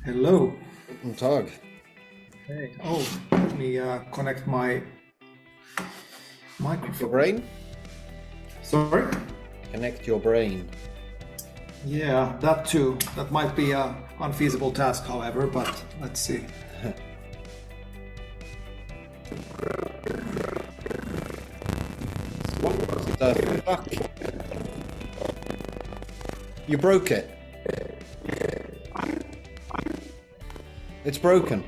Hello. Guten Tag. Hey. Oh, let me uh, connect my microphone. Your brain? Sorry. Connect your brain. Yeah, that too. That might be a unfeasible task, however. But let's see. What the fuck? You broke it. It's broken.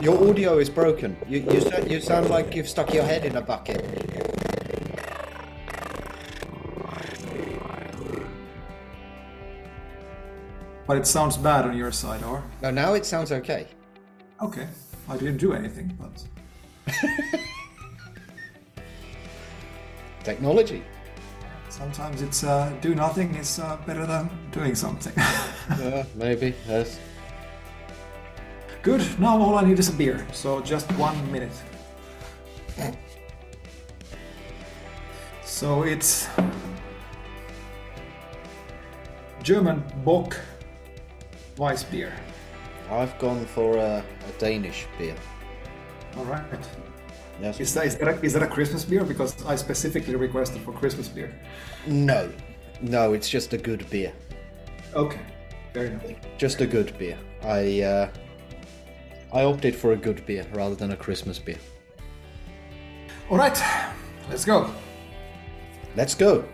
Your audio is broken. You, you, you sound like you've stuck your head in a bucket. But it sounds bad on your side, or No, now it sounds okay. okay. I didn't do anything, but Technology. sometimes it's uh, do nothing is uh, better than doing something. Yeah, maybe. Yes. Good. Now all I need is a beer. So just one minute. So it's German Bock Weiss beer. I've gone for a, a Danish beer. All right. Yes. Is that, is, that a, is that a Christmas beer? Because I specifically requested for Christmas beer. No. No, it's just a good beer. Okay. Fair enough. Just a good beer. I uh, I opted for a good beer rather than a Christmas beer. All right. Let's go. Let's go.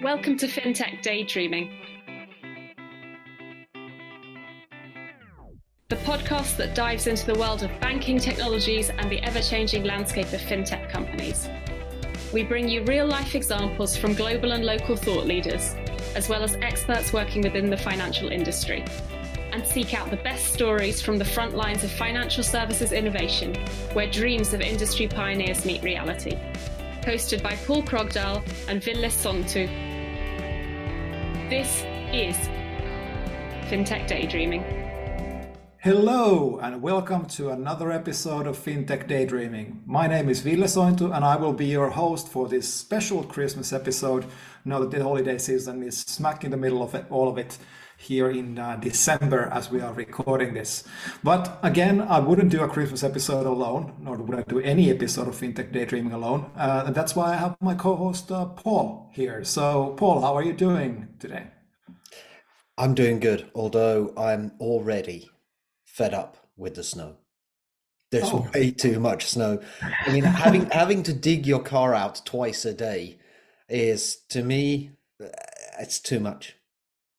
Welcome to FinTech Daydreaming, the podcast that dives into the world of banking technologies and the ever changing landscape of FinTech companies. We bring you real life examples from global and local thought leaders, as well as experts working within the financial industry, and seek out the best stories from the front lines of financial services innovation, where dreams of industry pioneers meet reality. Hosted by Paul Krogdal and Ville Sointu, this is FinTech Daydreaming. Hello and welcome to another episode of FinTech Daydreaming. My name is Ville Sointu and I will be your host for this special Christmas episode. Now that the holiday season is smack in the middle of it, all of it here in uh, December as we are recording this. But again, I wouldn't do a Christmas episode alone, nor would I do any episode of FinTech Daydreaming alone. Uh, and that's why I have my co-host uh, Paul here. So Paul, how are you doing today? I'm doing good, although I'm already fed up with the snow. There's Oh. way too much snow. I mean, having having to dig your car out twice a day is to me uh, it's too much.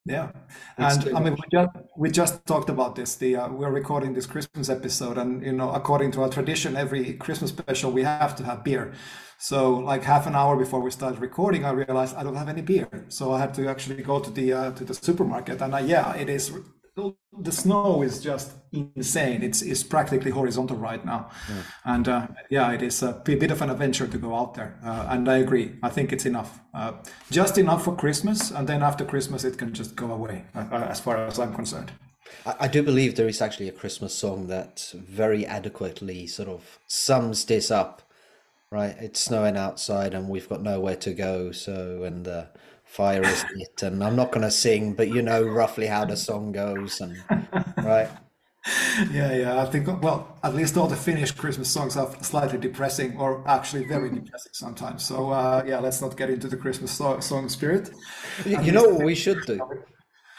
Yeah, It's and I mean, we just we just talked about this. The uh, we're recording this Christmas episode, and you know, according to our tradition, every Christmas special we have to have beer. So, like half an hour before we started recording, I realized I don't have any beer, so I had to actually go to the uh, to the supermarket. And uh, yeah, it is the snow is just insane. It's it's practically horizontal right now, and uh, yeah, it is a bit of an adventure to go out there. Uh, and I agree. I think it's enough, uh, just enough for Christmas, and then after Christmas it can just go away, uh, uh, as far as I'm concerned. I, I do believe there is actually a Christmas song that very adequately sort of sums this up. Right, it's snowing outside and we've got nowhere to go, so and the fire is lit, and I'm not going to sing, but you know roughly how the song goes, and right. Yeah, yeah. I think well, at least all the Finnish Christmas songs are slightly depressing, or actually very depressing sometimes. So uh, yeah, let's not get into the Christmas so- song spirit. You, you know what we should do?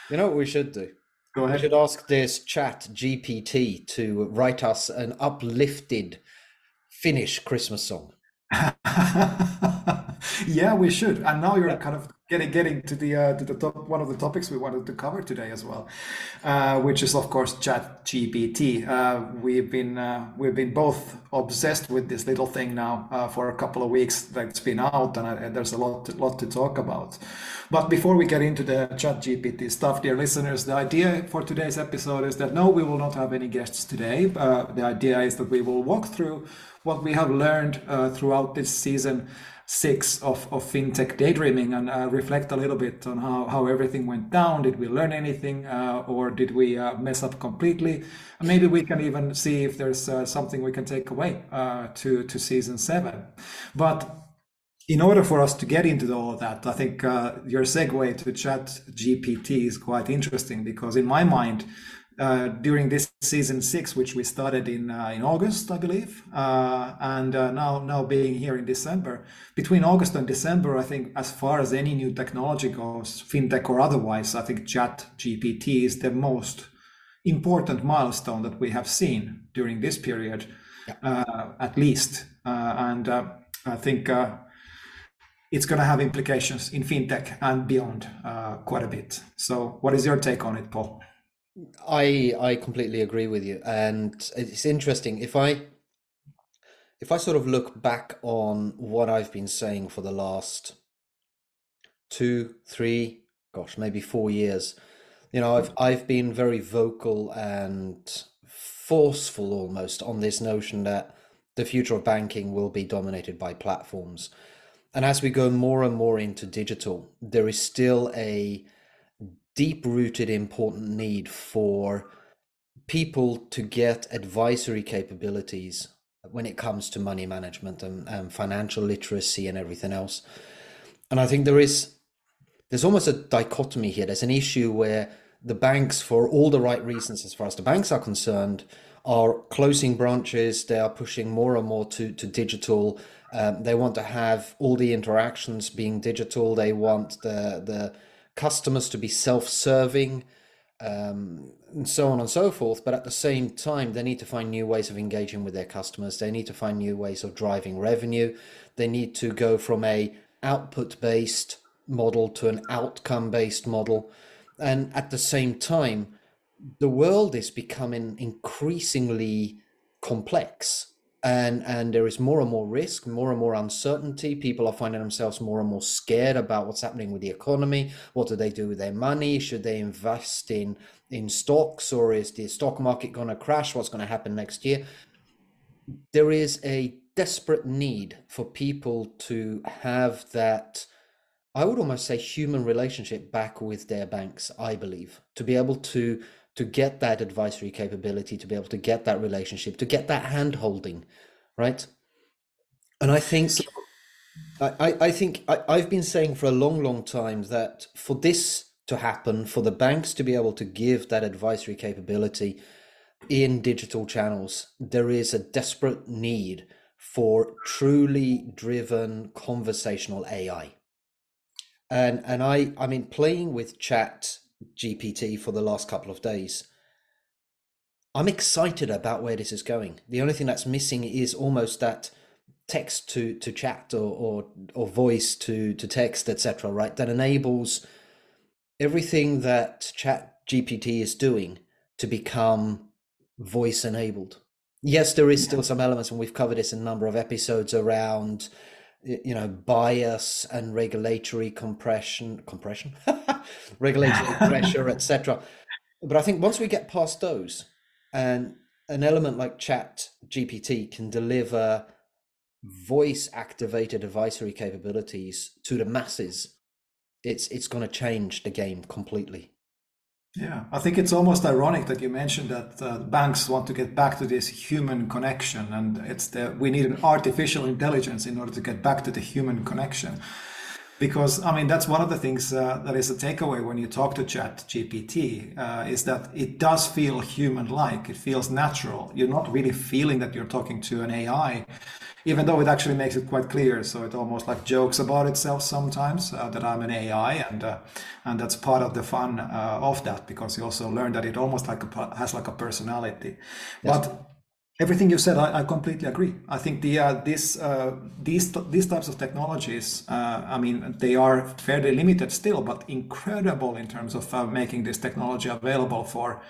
You know what we should do? Go We ahead. should ask this chat GPT to write us an uplifted Finnish Christmas song. yeah, we should. And now you're kind of getting getting to the uh, to the top one of the topics we wanted to cover today as well, uh, which is of course Chat GPT. Uh, we've been uh, we've been both obsessed with this little thing now uh, for a couple of weeks that's been out, and, I, and there's a lot to, lot to talk about. But before we get into the Chat GPT stuff, dear listeners, the idea for today's episode is that no, we will not have any guests today. Uh, the idea is that we will walk through what we have learned uh, throughout this season six of, of fintech daydreaming and uh, reflect a little bit on how, how everything went down. Did we learn anything uh, or did we uh, mess up completely? Maybe we can even see if there's uh, something we can take away uh, to, to season seven. But in order for us to get into all of that, I think uh, your segue to Chat GPT is quite interesting because in my mind, uh, during this season six, which we started in uh, in August, I believe, uh, and uh, now now being here in December. Between August and December, I think as far as any new technology goes, fintech or otherwise, I think Chat GPT is the most important milestone that we have seen during this period. Uh, at least, uh, and I think. it's going to have implications in fintech and beyond quite a bit. So, what is your take on it, Paul? I I completely agree with you, and it's interesting if I if I sort of look back on what I've been saying for the last two, three, gosh, maybe four years, you know, I've I've been very vocal and forceful almost on this notion that the future of banking will be dominated by platforms. And as we go more and more into digital, there is still a deep rooted important need for people to get advisory capabilities when it comes to money management and, and financial literacy and everything else. And I think there is there's almost a dichotomy here. There's an issue where the banks, for all the right reasons as far as the banks are concerned, are closing branches. They are pushing more and more to to digital. Um, they want to have all the interactions being digital. They want the the customers to be self-serving um, and so on and so forth. But at the same time they need to find new ways of engaging with their customers. They need to find new ways of driving revenue. They need to go from a output based model to an outcome based model. And at the same time the world is becoming increasingly complex and and there is more and more risk more and more uncertainty. People are finding themselves more and more scared about what's happening with the economy. What do they do with their money? Should they invest in in stocks or is the stock market going to crash? What's going to happen next year? There is a desperate need for people to have that i would almost say human relationship back with their banks i believe to be able to to get that advisory capability, to be able to get that relationship, to get that hand holding, right? And I think, I, I think I, I've been saying for a long, long time that for this to happen, for the banks to be able to give that advisory capability in digital channels, there is a desperate need for truly driven conversational AI. And and I I mean playing with chat GPT for the last couple of days. I'm excited about where this is going. The only thing that's missing is almost that text to to chat or or, or voice to to text, etc. Right, that enables everything that Chat GPT is doing to become voice enabled. Yes, there is still some elements, and we've covered this in a number of episodes around you know bias and regulatory compression compression? Regulatory pressure etc but i think once we get past those and an element like chat gpt can deliver voice activated advisory capabilities to the masses it's it's going to change the game completely yeah, I think it's almost ironic that you mentioned that uh, banks want to get back to this human connection, and it's the we need an artificial intelligence in order to get back to the human connection. Because I mean, that's one of the things uh, that is a takeaway when you talk to Chat GPT uh, is that it does feel human-like. It feels natural. You're not really feeling that you're talking to an AI even though it actually makes it quite clear. So it almost like jokes about itself sometimes uh, that I'm an AI, and uh, and that's part of the fun uh, of that because you also learn that it almost like a, has like a personality. Yes. But everything you said, I, I, completely agree. I think the uh, this uh, these these types of technologies, uh, I mean, they are fairly limited still, but incredible in terms of making this technology available for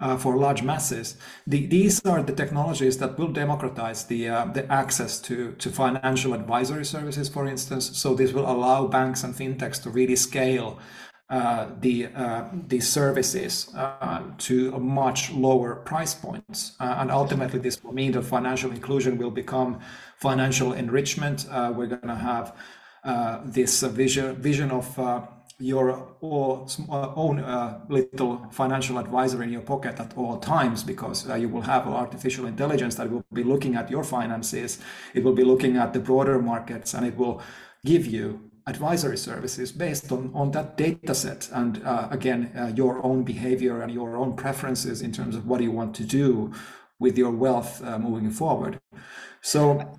uh, for large masses. The, these are the technologies that will democratize the uh, the access to to financial advisory services, for instance. So this will allow banks and fintechs to really scale uh, the uh, these services uh, to much lower price points, uh, and ultimately this will mean that financial inclusion will become financial enrichment. Uh, we're going to have this vision vision of your own uh, little financial advisor in your pocket at all times because uh, you will have artificial intelligence that will be looking at your finances it will be looking at the broader markets and it will give you advisory services based on, on that data set and uh, again uh, your own behavior and your own preferences in terms of what you want to do with your wealth uh, moving forward. So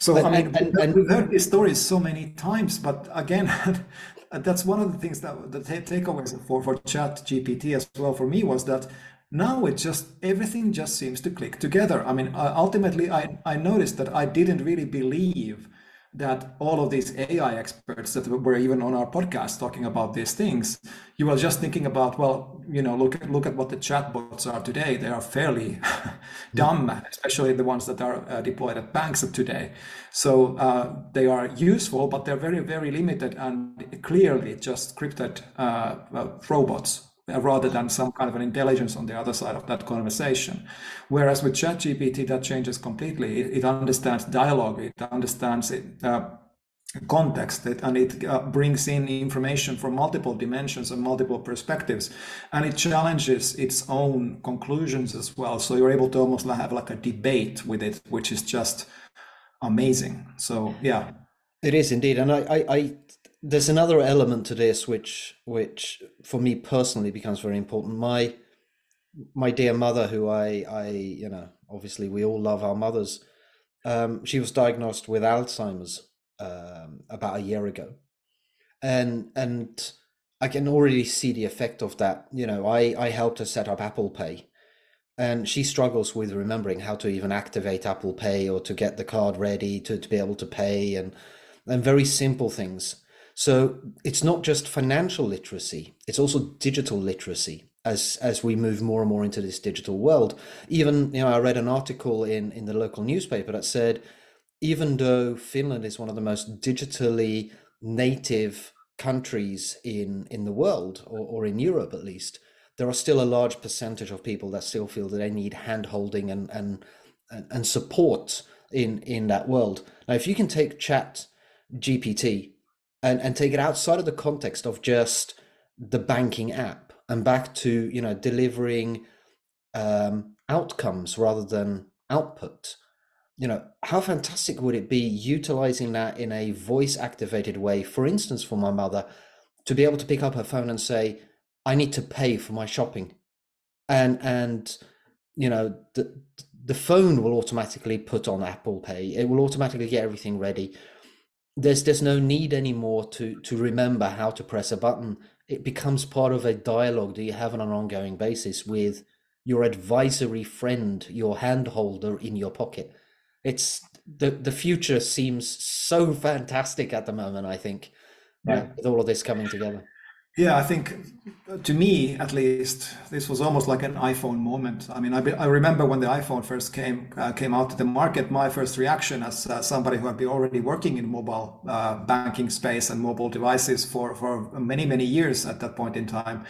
so But- i mean and- and- we've heard these stories so many times but again that's one of the things that the ta- takeaways for for chat gpt as well for me was that now it just everything just seems to click together. I mean uh, ultimately i i noticed that i didn't really believe that all of these AI experts that were even on our podcast talking about these things, you were just thinking about, well, you know, look at look at what the chatbots are today. They are fairly dumb, especially the ones that are uh, deployed at banks of today. So uh, they are useful, but they're very very limited and clearly just scripted uh, robots rather than some kind of an intelligence on the other side of that conversation. Whereas with ChatGPT, that changes completely. It, it understands dialogue, it understands it, uh, context, it, and it uh, brings in information from multiple dimensions and multiple perspectives, and it challenges its own conclusions as well. So you're able to almost have like a debate with it, which is just amazing. So yeah. It is indeed, and I, I, I, there's another element to this which, which for me personally becomes very important. My, my dear mother, who I, I, you know, obviously we all love our mothers. Um, she was diagnosed with Alzheimer's um, about a year ago, and and I can already see the effect of that. You know, I, I helped her set up Apple Pay, and she struggles with remembering how to even activate Apple Pay or to get the card ready to, to be able to pay and and very simple things. So it's not just financial literacy, it's also digital literacy as as we move more and more into this digital world. Even, you know, I read an article in, in the local newspaper that said even though Finland is one of the most digitally native countries in, in the world or, or in Europe at least, there are still a large percentage of people that still feel that they need hand holding and, and, and, support in, in that world. Now, if you can take chat GPT and, and take it outside of the context of just the banking app and back to, you know, delivering um, outcomes rather than output, you know, how fantastic would it be utilizing that in a voice activated way, for instance, for my mother to be able to pick up her phone and say, I need to pay for my shopping. And, and, you know, the, the phone will automatically put on Apple Pay. It will automatically get everything ready. There's, there's no need anymore to, to remember how to press a button. It becomes part of a dialogue that you have on an ongoing basis with your advisory friend, your hand holder in your pocket it's the the future seems so fantastic at the moment i think Yeah. with all of this coming together Yeah, I think uh, to me at least, this was almost like an iPhone moment. I mean, I, be, I remember when the iPhone first came uh, came out to the market. My first reaction as uh, somebody who had been already working in mobile uh, banking space and mobile devices for for many many years at that point in time.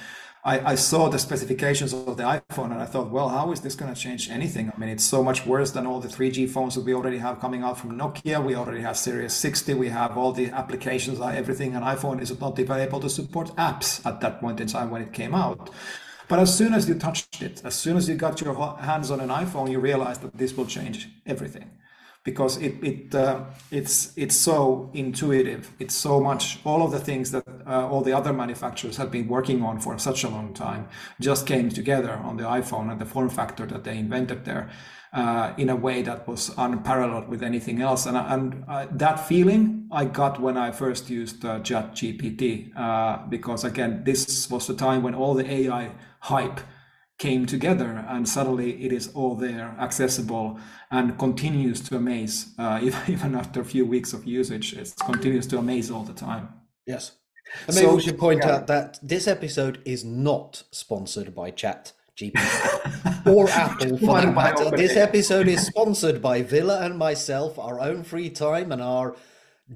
I, I saw the specifications of the iPhone and I thought, well, how is this going to change anything? I mean, it's so much worse than all the 3G phones that we already have coming out from Nokia. We already have Series 60. We have all the applications, uh, everything. And iPhone is not even able to support apps at that point in time when it came out. But as soon as you touched it, as soon as you got your hands on an iPhone, you realize that this will change everything because it it uh, it's it's so intuitive. It's so much all of the things that uh, all the other manufacturers have been working on for such a long time just came together on the iPhone and the form factor that they invented there uh, in a way that was unparalleled with anything else. And and that feeling I got when I first used uh, ChatGPT uh, because again this was the time when all the AI hype came together and suddenly it is all there accessible and continues to amaze uh, even, even after a few weeks of usage it continues to amaze all the time. Yes. And maybe So- we should point yeah. out that this episode is not sponsored by chat gpt or apple for that matter. this episode is sponsored by Ville and myself our own free time and our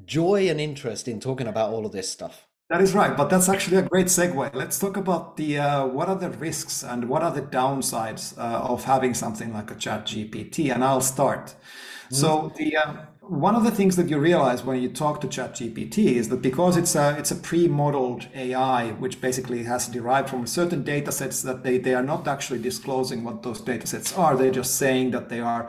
joy and interest in talking about all of this stuff That is right, but that's actually a great segue. Let's talk about the uh, what are the risks and what are the downsides uh, of having something like a Chat GPT. And I'll start. So the uh, one of the things that you realize when you talk to Chat GPT is that because it's a it's a pre-modeled AI, which basically has derived from certain data sets that they they are not actually disclosing what those data sets are. They're just saying that they are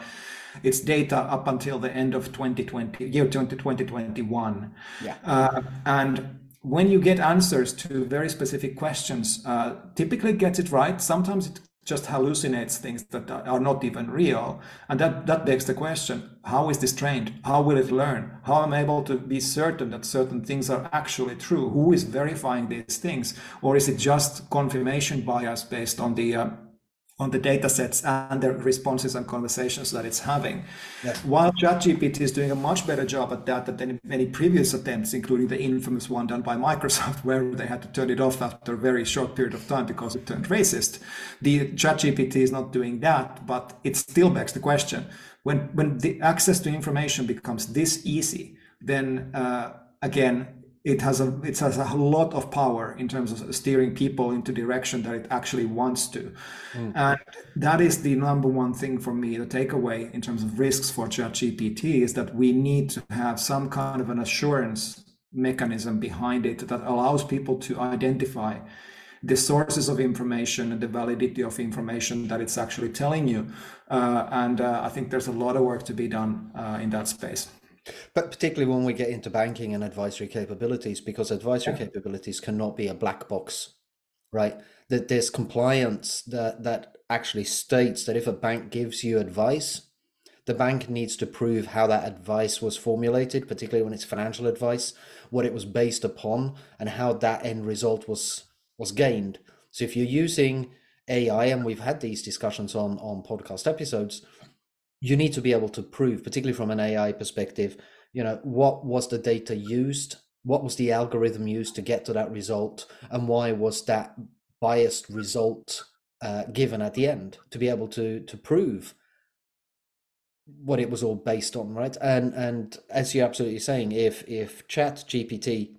it's data up until the end of 2020 year 2021 yeah uh, and when you get answers to very specific questions uh, typically gets it right sometimes it just hallucinates things that are not even real. And that, that begs the question how is this trained? How will it learn? How am I able to be certain that certain things are actually true? Who is verifying these things? Or is it just confirmation bias based on the uh, on the data sets and the responses and conversations that it's having. Yes. While ChatGPT is doing a much better job at that than many previous attempts, including the infamous one done by Microsoft, where they had to turn it off after a very short period of time because it turned racist. The ChatGPT is not doing that, but it still begs the question: when when the access to information becomes this easy, then uh, again it has a it has a lot of power in terms of steering people into direction that it actually wants to. Mm. and that is the number one thing for me the takeaway in terms of risks for ChatGPT is that we need to have some kind of an assurance mechanism behind it that allows people to identify the sources of information and the validity of information that it's actually telling you. Uh, and uh, i think there's a lot of work to be done uh, in that space but particularly when we get into banking and advisory capabilities, because advisory yeah. capabilities cannot be a black box, right? That there's compliance that that actually states that if a bank gives you advice, the bank needs to prove how that advice was formulated, particularly when it's financial advice, what it was based upon, and how that end result was was gained. So if you're using AI, and we've had these discussions on on podcast episodes, you need to be able to prove, particularly from an AI perspective, you know, what was the data used? What was the algorithm used to get to that result? And why was that biased result uh, given at the end to be able to to prove what it was all based on, right? And and as you're absolutely saying, if if Chat GPT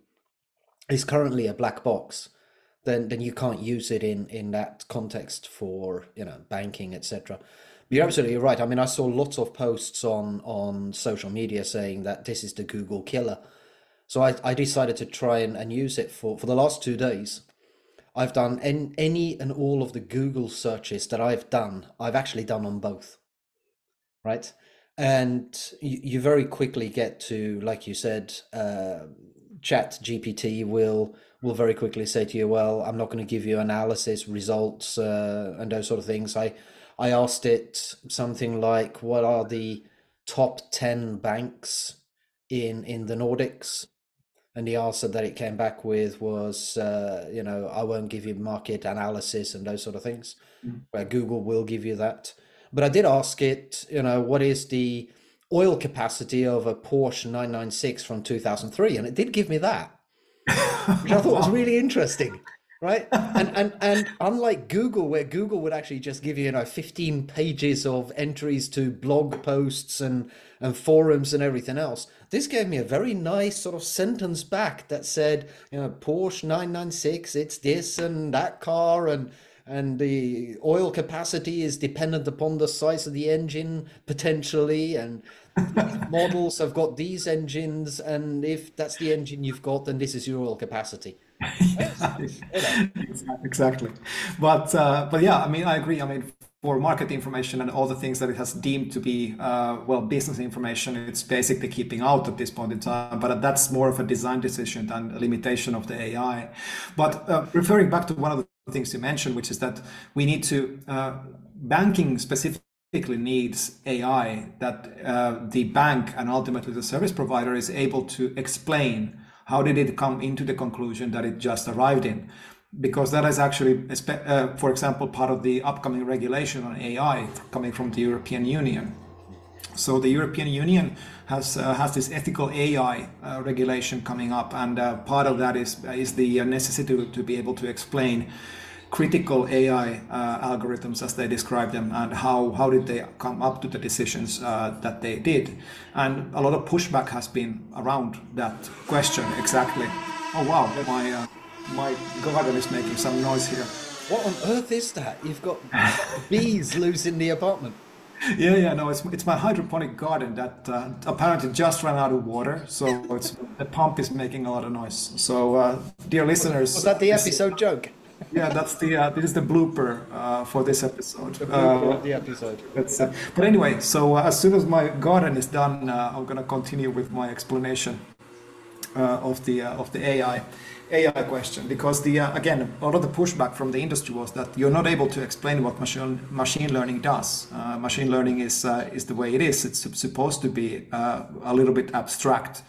is currently a black box, then then you can't use it in in that context for you know banking, etc. You're absolutely right. I mean, I saw lots of posts on on social media saying that this is the Google killer. So I, I decided to try and, and use it for, for the last two days. I've done en, any and all of the Google searches that I've done, I've actually done on both. Right. And you, you very quickly get to, like you said, uh, Chat GPT will will very quickly say to you, well, I'm not going to give you analysis results uh, and those sort of things. I I asked it something like, "What are the top ten banks in in the Nordics?" And the answer that it came back with was, uh, you know, I won't give you market analysis and those sort of things, mm. where Google will give you that. But I did ask it, you know, what is the oil capacity of a Porsche 996 from 2003? And it did give me that, which I thought was really interesting right? and and and unlike Google, where Google would actually just give you, you know, 15 pages of entries to blog posts and and forums and everything else, this gave me a very nice sort of sentence back that said, you know, Porsche 996, it's this and that car and and the oil capacity is dependent upon the size of the engine potentially and models have got these engines and if that's the engine you've got then this is your oil capacity exactly. But uh, but yeah, I mean, I agree. I mean, for market information and all the things that it has deemed to be uh, well business information, it's basically keeping out at this point in time. But that's more of a design decision than a limitation of the AI. But uh, referring back to one of the things you mentioned, which is that we need to uh, banking specifically needs AI that uh, the bank and ultimately the service provider is able to explain how did it come into the conclusion that it just arrived in? Because that is actually, uh, for example, part of the upcoming regulation on AI coming from the European Union. So the European Union has uh, has this ethical AI uh, regulation coming up, and uh, part of that is is the necessity to, to be able to explain critical AI uh, algorithms as they describe them and how, how did they come up to the decisions uh, that they did. And a lot of pushback has been around that question exactly. Oh wow, my, uh, my garden is making some noise here. What on earth is that? You've got bees loose in the apartment. Yeah, yeah, no, it's it's my hydroponic garden that uh, apparently just ran out of water, so it's the pump is making a lot of noise. So, uh, dear listeners, was that the episode joke? Yeah, that's the uh, this is the blooper uh, for this episode. The blooper of the episode. Uh, but anyway, so uh, as soon as my garden is done, uh, I'm gonna continue with my explanation of the of the AI. AI question because the uh, again a lot of the pushback from the industry was that you're not able to explain what machine machine learning does. Uh, machine learning is uh, is the way it is. It's supposed to be a little bit abstract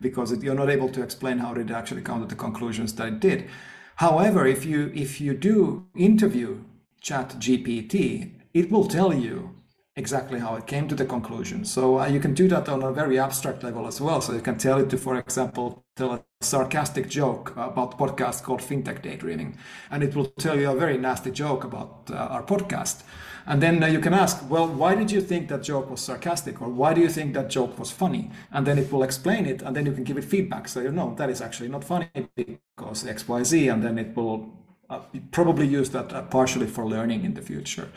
because it, you're not able to explain how it actually come to the conclusions that it did. However, if you if you do interview Chat GPT, it will tell you exactly how it came to the conclusion. So uh, you can do that on a very abstract level as well. So you can tell it to, for example, tell a sarcastic joke about podcast called FinTech Daydreaming, and it will tell you a very nasty joke about uh, our podcast. And then uh, you can ask, well, why did you think that joke was sarcastic, or why do you think that joke was funny? And then it will explain it, and then you can give it feedback. So you know that is actually not funny because X, Y, Z, and then it will uh, probably use that uh, partially for learning in the future.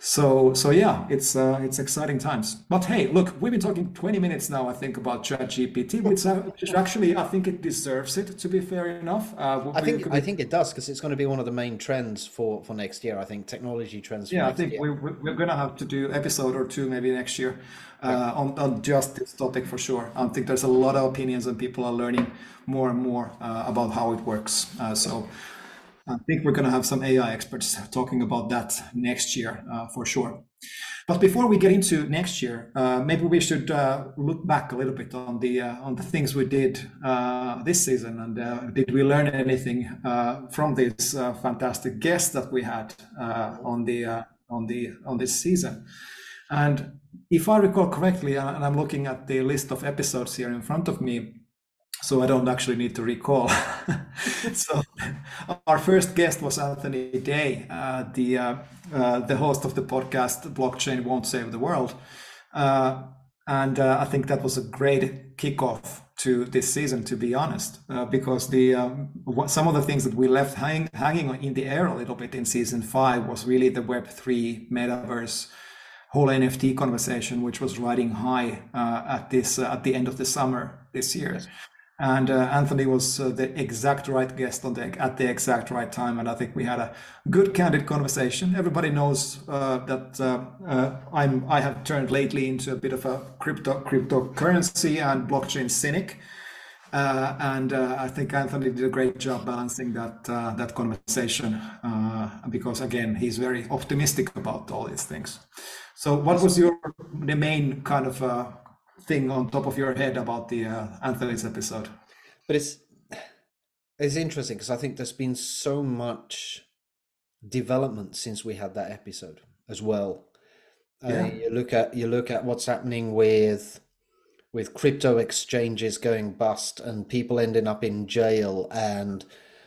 So so yeah, it's uh, it's exciting times. But hey, look, we've been talking 20 minutes now, I think, about ChatGPT, which, uh, which actually I think it deserves it. To be fair enough, uh, I think I think it does because it's going to be one of the main trends for for next year. I think technology trends. yeah, I think we, we're going to have to do episode or two maybe next year uh, on on just this topic for sure. I think there's a lot of opinions and people are learning more and more uh, about how it works. Uh, so. I think we're going to have some AI experts talking about that next year uh, for sure. But before we get into next year, uh, maybe we should uh, look back a little bit on the uh, on the things we did uh, this season, and uh, did we learn anything from these fantastic guests that we had on the on the on this season? And if I recall correctly, and I'm looking at the list of episodes here in front of me, so I don't actually need to recall. so our first guest was Anthony Day, uh, the uh, uh, the host of the podcast "Blockchain Won't Save the World," uh, and uh, I think that was a great kickoff to this season. To be honest, uh, because the um, some of the things that we left hang, hanging in the air a little bit in season five was really the Web three metaverse whole NFT conversation, which was riding high at this at the end of the summer this year. Yes and uh, Anthony was uh, the exact right guest on the at the exact right time, and I think we had a good, candid conversation. Everybody knows uh, that uh, uh, I'm I have turned lately into a bit of a crypto cryptocurrency and blockchain cynic, uh, and I think Anthony did a great job balancing that that conversation because again he's very optimistic about all these things. So, what was your the main kind of thing on top of your head about the uh, Anthony's episode. But it's it's interesting because I think there's been so much development since we had that episode as well. Uh, yeah. Uh, you look at you look at what's happening with with crypto exchanges going bust and people ending up in jail and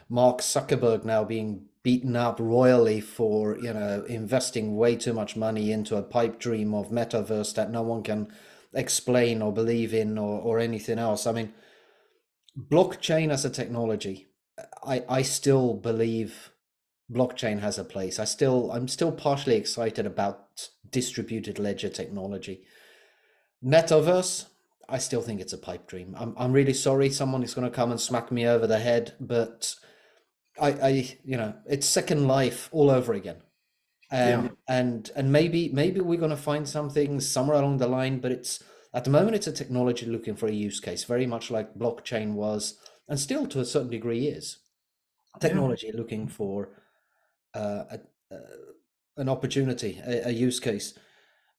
Mark Zuckerberg now being beaten up royally for you know investing way too much money into a pipe dream of metaverse that no one can explain or believe in or, or anything else. I mean, blockchain as a technology, I, I still believe blockchain has a place. I still I'm still partially excited about distributed ledger technology. Metaverse, I still think it's a pipe dream. I'm I'm really sorry someone is going to come and smack me over the head, but I I you know, it's second life all over again. Um, yeah. and and maybe maybe we're going to find something somewhere along the line but it's at the moment it's a technology looking for a use case very much like blockchain was and still to a certain degree is technology yeah. looking for uh, a, uh, an opportunity a, a use case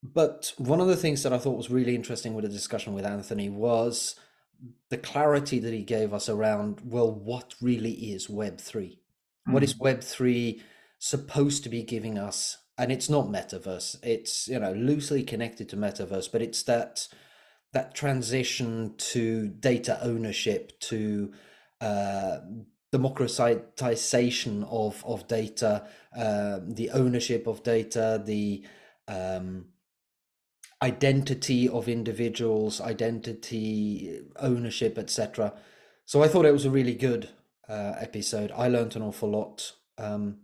but one of the things that i thought was really interesting with the discussion with anthony was the clarity that he gave us around well what really is web 3 mm-hmm. what is web 3 supposed to be giving us and it's not metaverse it's you know loosely connected to metaverse but it's that that transition to data ownership to uh, democratization of of data uh, the ownership of data the um, identity of individuals identity ownership etc so i thought it was a really good uh, episode. I learned an awful lot um,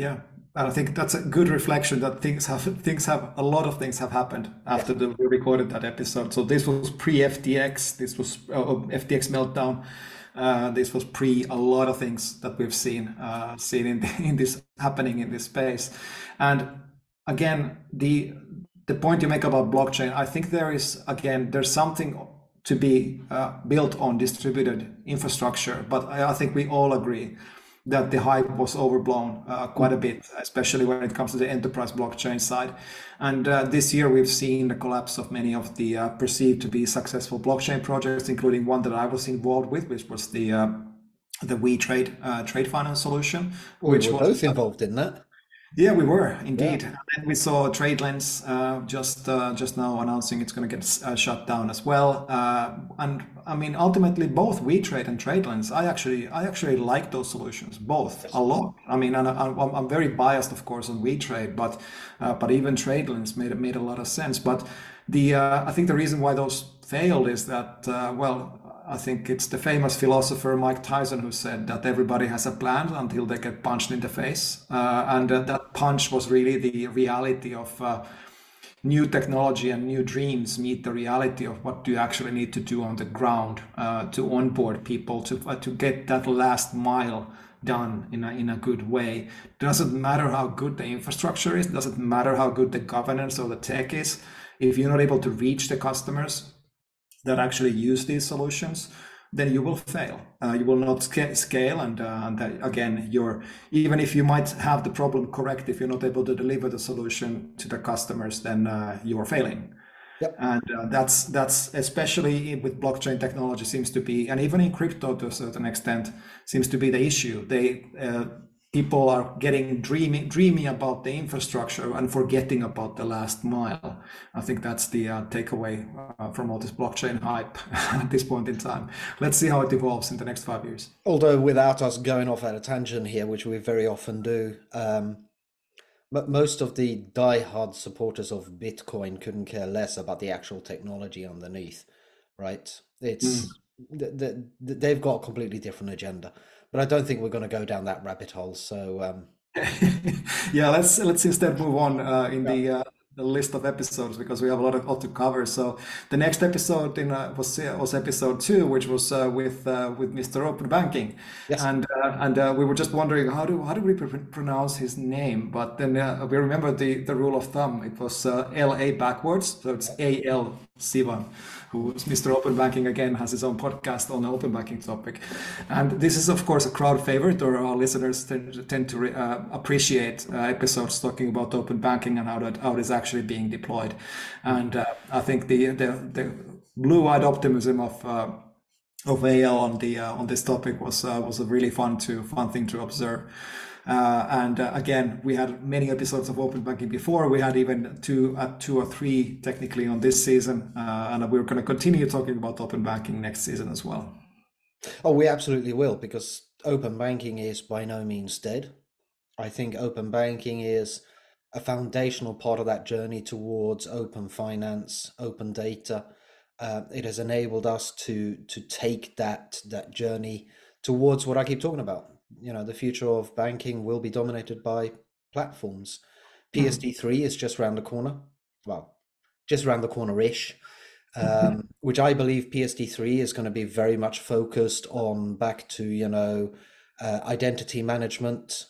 yeah, and I think that's a good reflection that things have things have a lot of things have happened after yeah. the, we recorded that episode. So this was pre FTX. This was uh, FTX meltdown. Uh, this was pre a lot of things that we've seen uh, seen in, in this happening in this space. And again, the the point you make about blockchain, I think there is again there's something to be uh, built on distributed infrastructure, but I, I think we all agree that the hype was overblown uh, quite a bit, especially when it comes to the enterprise blockchain side. And uh, this year, we've seen the collapse of many of the uh, perceived to be successful blockchain projects, including one that I was involved with, which was the uh, the WeTrade uh, trade finance solution, we which were was both involved in that. Yeah, we were indeed. And then we saw TradeLens uh, just uh, just now announcing it's going to get uh, shut down as well. Uh, and I mean, ultimately, both WeTrade and TradeLens, I actually I actually like those solutions both a lot. I mean, and I, I'm, I'm very biased, of course, on WeTrade, but uh, but even TradeLens made made a lot of sense. But the uh, I think the reason why those failed is that well. I think it's the famous philosopher Mike Tyson who said that everybody has a plan until they get punched in the face. Uh, and uh, that punch was really the reality of uh, new technology and new dreams meet the reality of what you actually need to do on the ground uh, to onboard people, to, uh, to get that last mile done in a, in a good way. Doesn't matter how good the infrastructure is, doesn't matter how good the governance or the tech is. If you're not able to reach the customers, that actually use these solutions, then you will fail. Uh, you will not sca- scale, and, uh, and that, again, you're even if you might have the problem correct, if you're not able to deliver the solution to the customers, then uh, you are failing. Yep. And uh, that's that's especially with blockchain technology seems to be, and even in crypto to a certain extent, seems to be the issue. They uh, people are getting dreamy dreamy about the infrastructure and forgetting about the last mile. I think that's the uh, takeaway uh, from all this blockchain hype at this point in time. Let's see how it evolves in the next five years. Although, without us going off at a tangent here, which we very often do, um, but most of the die-hard supporters of Bitcoin couldn't care less about the actual technology underneath, right? It's th- th- th- they've got a completely different agenda, but I don't think we're going to go down that rabbit hole. So, um, yeah let's let's instead move on uh, in the uh, the list of episodes because we have a lot of lot to cover. So the next episode in uh, was uh, was episode two, which was uh, with uh, with Mr. Open Banking, Yes. and uh, and uh, we were just wondering how do how do we pr- pronounce his name? But then uh, we remember the the rule of thumb. It was uh, L A backwards, so it's A L Sivan. Who is Mr. Open Banking again has his own podcast on the open banking topic, and this is of course a crowd favorite, or our listeners tend, tend to uh, appreciate uh, episodes talking about open banking and how that how it is actually being deployed, and uh, I think the the, the blue-eyed optimism of uh, of AL on the uh, on this topic was uh, was a really fun to fun thing to observe. Uh, and uh, again, we had many episodes of open banking before. We had even two, uh, two or three technically on this season, uh, and we're going to continue talking about open banking next season as well. oh, we absolutely will because open banking is by no means dead. I think open banking is a foundational part of that journey towards open finance, open data. Uh, it has enabled us to to take that that journey towards what I keep talking about. You know, the future of banking will be dominated by platforms. PSD3 is just around the corner. Well, just around the corner-ish. Um, which I believe PSD3 is going to be very much focused on back to you know uh, identity management,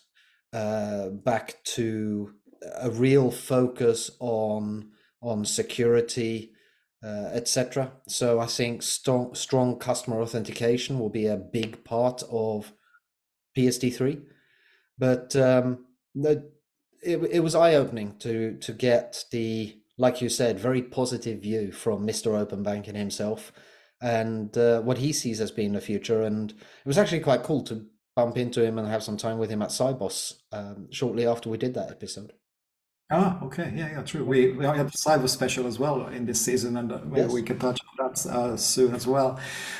uh, back to a real focus on on security, uh, etc. So I think strong strong customer authentication will be a big part of PSD3. But um, it, it was eye opening to to get the like you said very positive view from Mr. Open Banking himself and uh, what he sees as being the future. And it was actually quite cool to bump into him and have some time with him at Sibos um, shortly after we did that episode. Ah, okay, yeah, yeah, true. We we had the cyber special as well in this season, and uh, maybe Yes. we can touch on that uh, soon as well.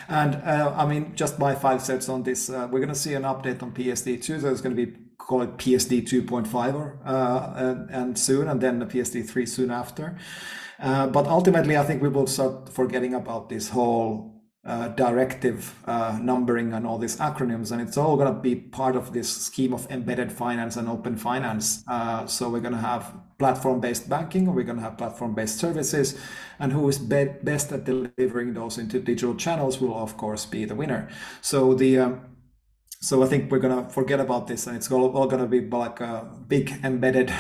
And uh, I mean, just my five cents on this. Uh, we're going to see an update on PSD two. There's going to be call it PSD two point five, or uh, and, and soon, and then the PSD three soon after. Uh, but ultimately, I think we will start forgetting about this whole uh, directive uh, numbering and all these acronyms, and it's all going to be part of this scheme of embedded finance and open finance. Uh, so we're going to have platform-based banking, or we're going to have platform-based services, and who is be- best at delivering those into digital channels will, of course, be the winner. So the um, so I think we're gonna forget about this, and it's all, all gonna be like a big embedded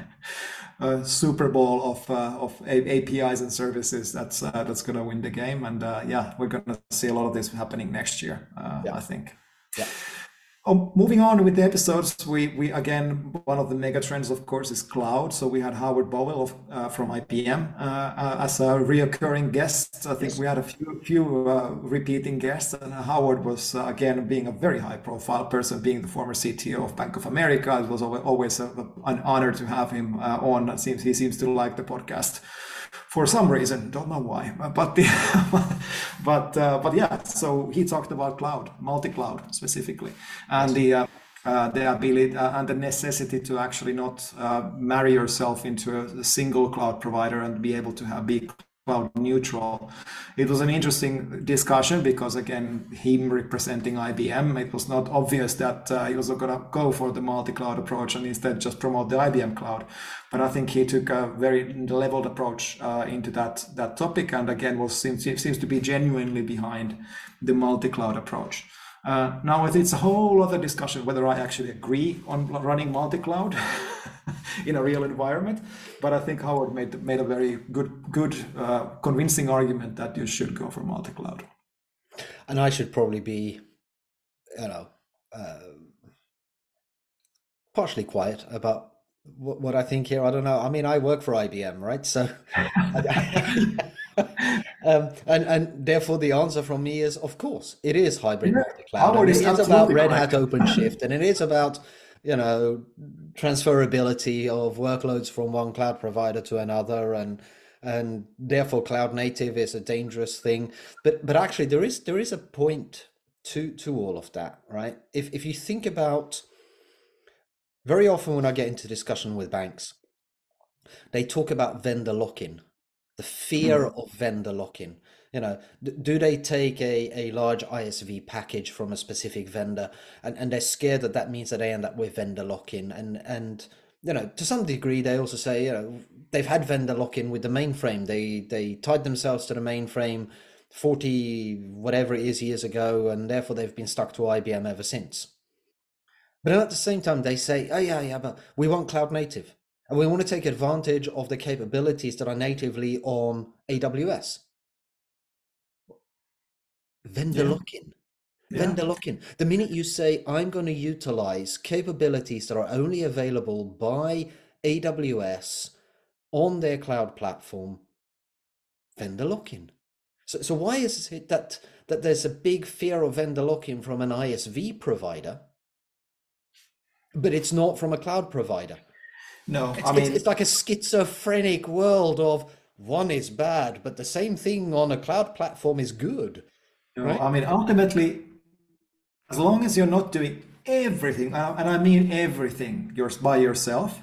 a Super Bowl of uh, of APIs and services that's uh, that's going to win the game. And uh, yeah, we're going to see a lot of this happening next year. Uh, yeah. I think. Yeah. Oh, moving on with the episodes, we we again one of the mega trends, of course, is cloud. So we had Howard Boville of, uh, from IBM uh, uh, as a reoccurring guest. I think we had a few few uh, repeating guests, and Howard was uh, again being a very high profile person, being the former CTO of Bank of America. It was always a, an honor to have him uh, on. It seems he seems to like the podcast for some reason don't know why but the but uh, but yeah so he talked about cloud multi-cloud specifically and the uh, uh, the ability uh, and the necessity to actually not uh, marry yourself into a, single cloud provider and be able to have be cloud neutral. It was an interesting discussion because again, him representing IBM, it was not obvious that uh, he was going to go for the multi-cloud approach and instead just promote the IBM cloud. But I think he took a very leveled approach uh, into that that topic, and again, was seems, seems to be genuinely behind the multi-cloud approach. Uh, now it's a whole other discussion whether I actually agree on running multi-cloud in a real environment, but I think Howard made made a very good, good, uh, convincing argument that you should go for multi-cloud. And I should probably be, you know, uh, partially quiet about what, what I think here. I don't know. I mean, I work for IBM, right? So. um, and and therefore the answer from me is of course it is hybrid yeah. multi-cloud. It is about Red Hat OpenShift and it is about you know transferability of workloads from one cloud provider to another and and therefore cloud native is a dangerous thing but but actually there is there is a point to to all of that right if if you think about very often when i get into discussion with banks they talk about vendor lock-in the fear mm. of vendor lock-in you know do they take a, a large isv package from a specific vendor and, and they're scared that that means that they end up with vendor lock-in and and you know to some degree they also say you know they've had vendor lock-in with the mainframe. They they tied themselves to the mainframe 40 whatever it is years ago and therefore they've been stuck to ibm ever since. But at the same time they say oh yeah yeah but we want cloud native and we want to take advantage of the capabilities that are natively on AWS. Vendor yeah. lock-in. Yeah. Vendor lock-in. The minute you say, I'm going to utilize capabilities that are only available by AWS on their cloud platform, vendor lock-in. So, so why is it that, that there's a big fear of vendor lock-in from an ISV provider, but it's not from a cloud provider? No, it's, I mean, it's, it's like a schizophrenic world of one is bad, but the same thing on a cloud platform is good. No, right? I mean, ultimately, as long as you're not doing everything, uh, and I mean everything, yours by yourself,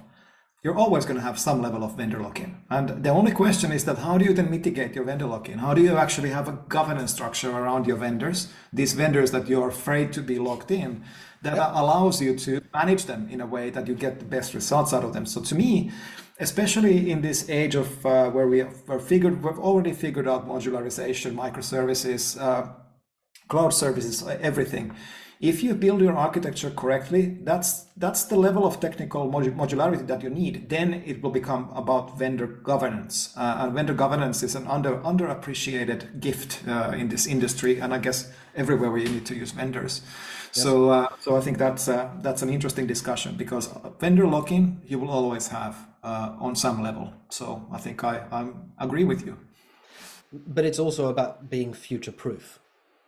you're always going to have some level of vendor lock-in. And the only question is that how do you then mitigate your vendor lock-in? How do you actually have a governance structure around your vendors, these vendors that you're afraid to be locked in? That allows you to manage them in a way that you get the best results out of them. So to me, especially in this age of uh, where we have figured, we've already figured out modularization, microservices, uh, cloud services, everything. If you build your architecture correctly, that's that's the level of technical modularity that you need. Then it will become about vendor governance, uh, and vendor governance is an under underappreciated gift uh, in this industry, and I guess everywhere where you need to use vendors. So, uh, so I think that's uh, that's an interesting discussion because vendor lock-in you will always have uh, on some level. So I think I I agree with you. But it's also about being future-proof.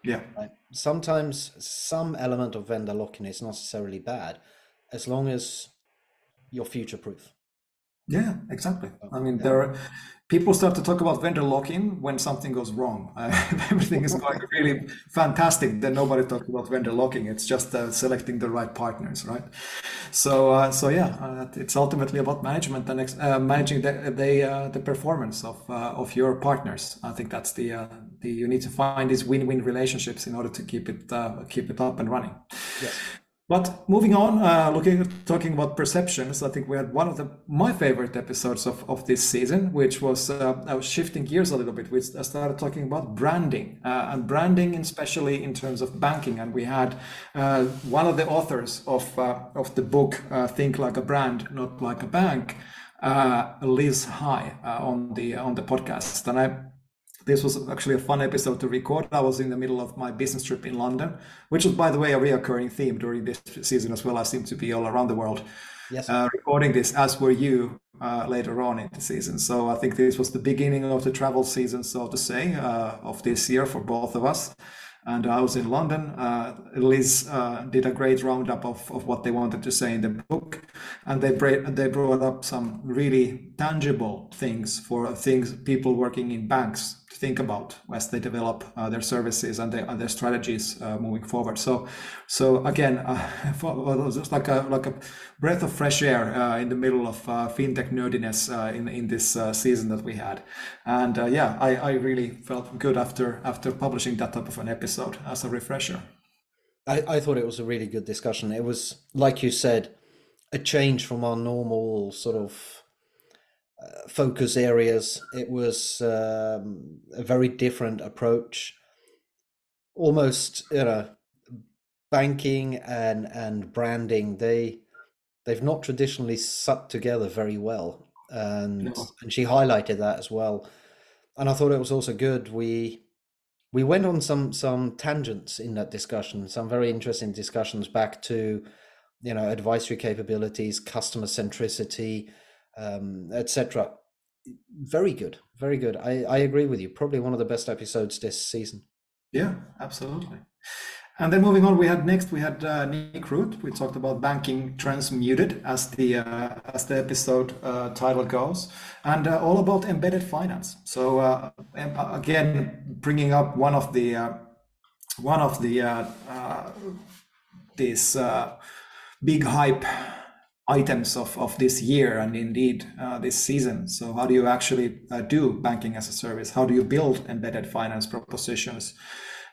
Yeah. Right? Sometimes some element of vendor lock-in is not necessarily bad, as long as you're future-proof. Yeah, exactly. I mean, there are people start to talk about vendor lock-in when something goes wrong. Uh, everything is going really fantastic. Then nobody talks about vendor locking. It's just uh, selecting the right partners, right? So, uh, so yeah, uh, it's ultimately about management and ex- uh, managing the the, uh, the performance of of your partners. I think that's the the you need to find these win-win relationships in order to keep it keep it up and running. Yes. But moving on, uh, looking talking about perceptions, I think we had one of the my favorite episodes of, of this season, which was uh, I was shifting gears a little bit. We started talking about branding uh, and branding, especially in terms of banking. And we had uh, one of the authors of uh, of the book uh, "Think Like a Brand, Not Like a Bank," Liz High, on the on the podcast, and I this was actually a fun episode to record. I was in the middle of my business trip in London, which was, by the way, a reoccurring theme during this season as well. I seem to be all around the world yes. Uh, recording this, as were you uh, later on in the season. So I think this was the beginning of the travel season, so to say, uh, of this year for both of us and I was in London. Uh, Liz uh, did a great roundup of, of what they wanted to say in the book, and they bra- they brought up some really tangible things for things people working in banks think about as they develop uh, their services and, their and their strategies uh, moving forward. So, so again, uh, just like a like a breath of fresh air uh, in the middle of fintech nerdiness in in this season that we had, and yeah, I, I really felt good after after publishing that type of an episode as a refresher. I, I thought it was a really good discussion. It was, like you said, a change from our normal sort of uh, focus areas. It was um, a very different approach. Almost, you know, banking and and branding. They they've not traditionally sat together very well, and no. and she highlighted that as well. And I thought it was also good. We we went on some some tangents in that discussion some very interesting discussions back to you know advisory capabilities customer centricity um, etc very good very good. I, I agree with you. Probably one of the best episodes this season. Yeah absolutely. And then moving on, we had next we had uh, Nick Root. We talked about banking transmuted as the uh, as the episode uh, title goes, and uh, all about embedded finance. So uh, uh, again, bringing up one of the one of the these big hype items of, of this year and indeed this season. So how do you actually do banking as a service? How do you build embedded finance propositions?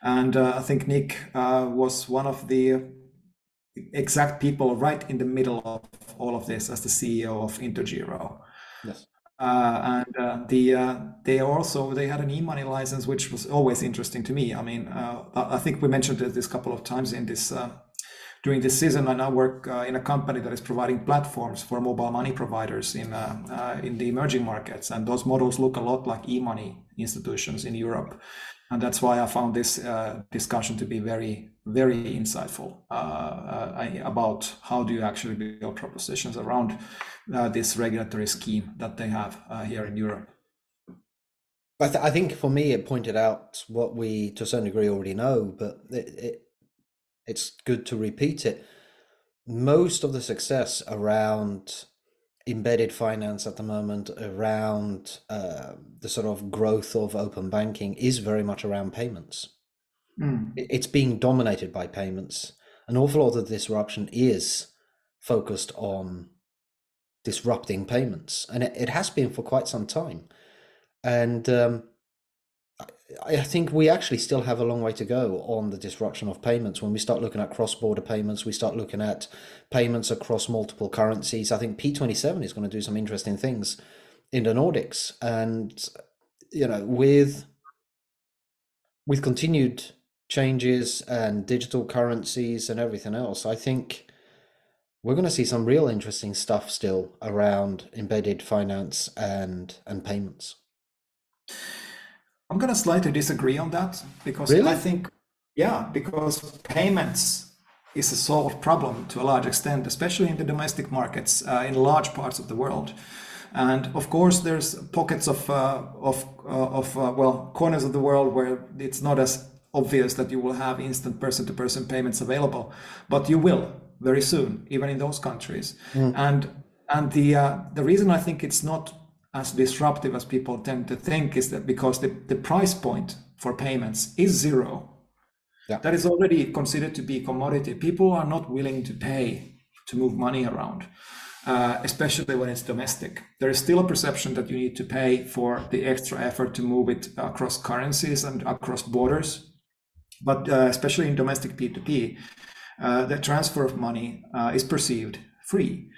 And uh, I think Nick uh, was one of the exact people right in the middle of all of this as the CEO of Intergiro. Yes. Uh, and uh, the uh, they also they had an e-money license, which was always interesting to me. I mean, uh, I think we mentioned this a couple of times in this during this season. I now work in a company that is providing platforms for mobile money providers in in the emerging markets, and those models look a lot like e-money institutions in Europe and that's why I found this uh, discussion to be very, very insightful uh, uh, about how do you actually build propositions around uh, this regulatory scheme that they have uh, here in Europe. I, th- I, think for me, it pointed out what we to a certain degree already know, but it, it, it's good to repeat it. Most of the success around embedded finance at the moment around uh, the sort of growth of open banking is very much around payments. Mm. It's being dominated by payments. An awful lot of the disruption is focused on disrupting payments, and it, it has been for quite some time. And um, I think we actually still have a long way to go on the disruption of payments. When we start looking at cross border payments, we start looking at payments across multiple currencies. I think P27 is going to do some interesting things in the Nordics. And, you know, with with continued changes and digital currencies and everything else, I think we're going to see some real interesting stuff still around embedded finance and and payments. I'm going to slightly disagree on that because really? I think, yeah, because payments is a solved problem to a large extent, especially in the domestic markets uh, in large parts of the world. And of course, there's pockets of uh, of uh, of uh, well corners of the world where it's not as obvious that you will have instant person-to-person payments available, but you will very soon, even in those countries. Mm. And and the uh, the reason I think it's not as disruptive as people tend to think is that because the, the price point for payments is zero. Yeah. That is already considered to be commodity. People are not willing to pay to move money around, uh, especially when it's domestic. There is still a perception that you need to pay for the extra effort to move it across currencies and across borders. But uh, especially in domestic P2P, uh, the transfer of money uh, is perceived free.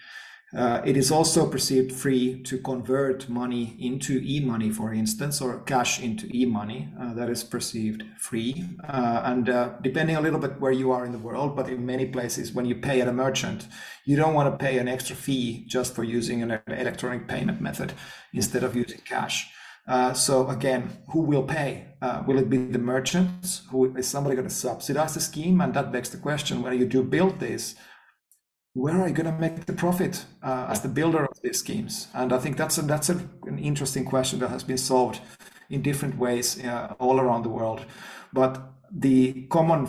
Uh, it is also perceived free to convert money into e-money, for instance, or cash into e-money. Uh, that is perceived free. Uh, and uh, depending a little bit where you are in the world, but in many places, when you pay at a merchant, you don't want to pay an extra fee just for using an electronic payment method instead of using cash. Uh, so again, who will pay? Uh, will it be the merchants? Who is somebody going to subsidize the scheme? And that begs the question: when you do build this, where are you going to make the profit uh, as the builder of these schemes? And I think that's a, that's a, an interesting question that has been solved in different ways uh, all around the world. But the common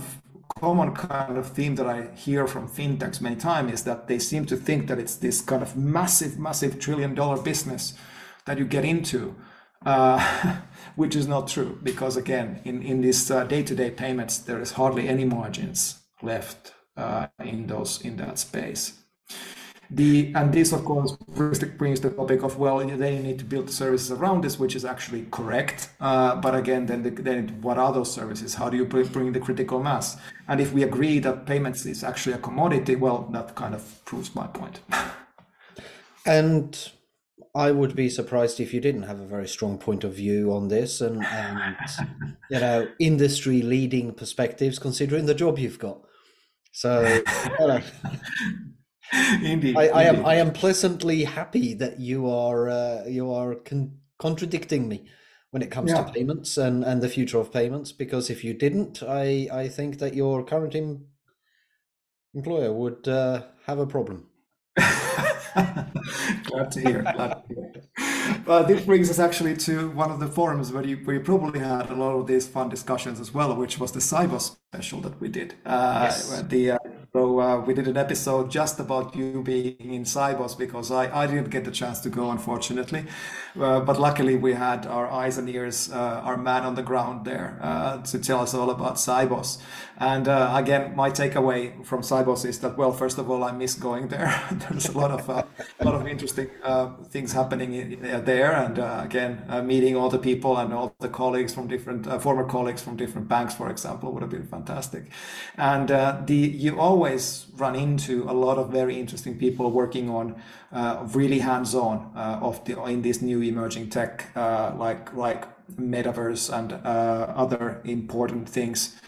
common kind of theme that I hear from fintechs many times is that they seem to think that it's this kind of massive, massive trillion dollar business that you get into, uh, which is not true because again, in in these day to day payments, there is hardly any margins left uh, in those in that space. The, and this of course brings the topic of well then you need to build services around this which is actually correct uh, but again then, the, then what are those services how do you bring the critical mass and if we agree that payments is actually a commodity well that kind of proves my point. and I would be surprised if you didn't have a very strong point of view on this and, and you know industry leading perspectives considering the job you've got so, indeed, I, I, am I am pleasantly happy that you are uh, you are con- contradicting me when it comes Yeah. to payments and, and the future of payments. Because if you didn't, I I think that your current em- employer would uh, have a problem. glad to hear. Glad to hear. But this brings us actually to one of the forums where you, where you probably had a lot of these fun discussions as well, which was the Sibos special that we did. Uh, Yes. The uh, so uh, we did an episode just about you being in Sibos because I, I didn't get the chance to go, unfortunately. Uh, but luckily, we had our eyes and ears, uh, our man on the ground there uh, to tell us all about Sibos. And uh, again, my takeaway from Sibos is that, well, first of all, I miss going there. There's a lot of uh, a lot of interesting things happening in, there, and again, meeting all the people and all the colleagues from different former colleagues from different banks, for example, would have been fantastic. And the you always run into a lot of very interesting people working on uh, really hands-on uh, of the in this new emerging tech, uh, like like metaverse and uh, other important things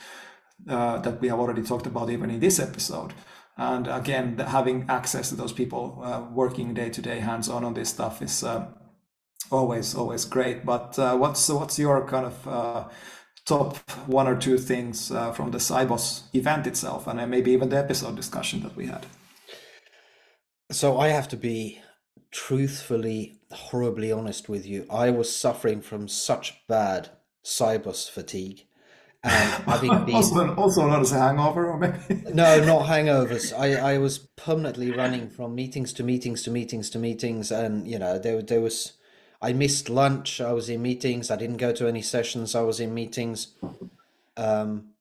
uh, that we have already talked about even in this episode. And again, having access to those people uh, working day to day, hands on this stuff is always always great. But what's what's your kind of top one or two things uh, from the Sibos event itself, and then maybe even the episode discussion that we had? So I have to be truthfully, horribly honest with you. I was suffering from such bad Sibos fatigue. And having been also, also not as a hangover, or maybe. no, not hangovers. I, I was permanently running from meetings to meetings to meetings to meetings, and you know there there was I missed lunch. I was in meetings. I didn't go to any sessions. I was in meetings. Um,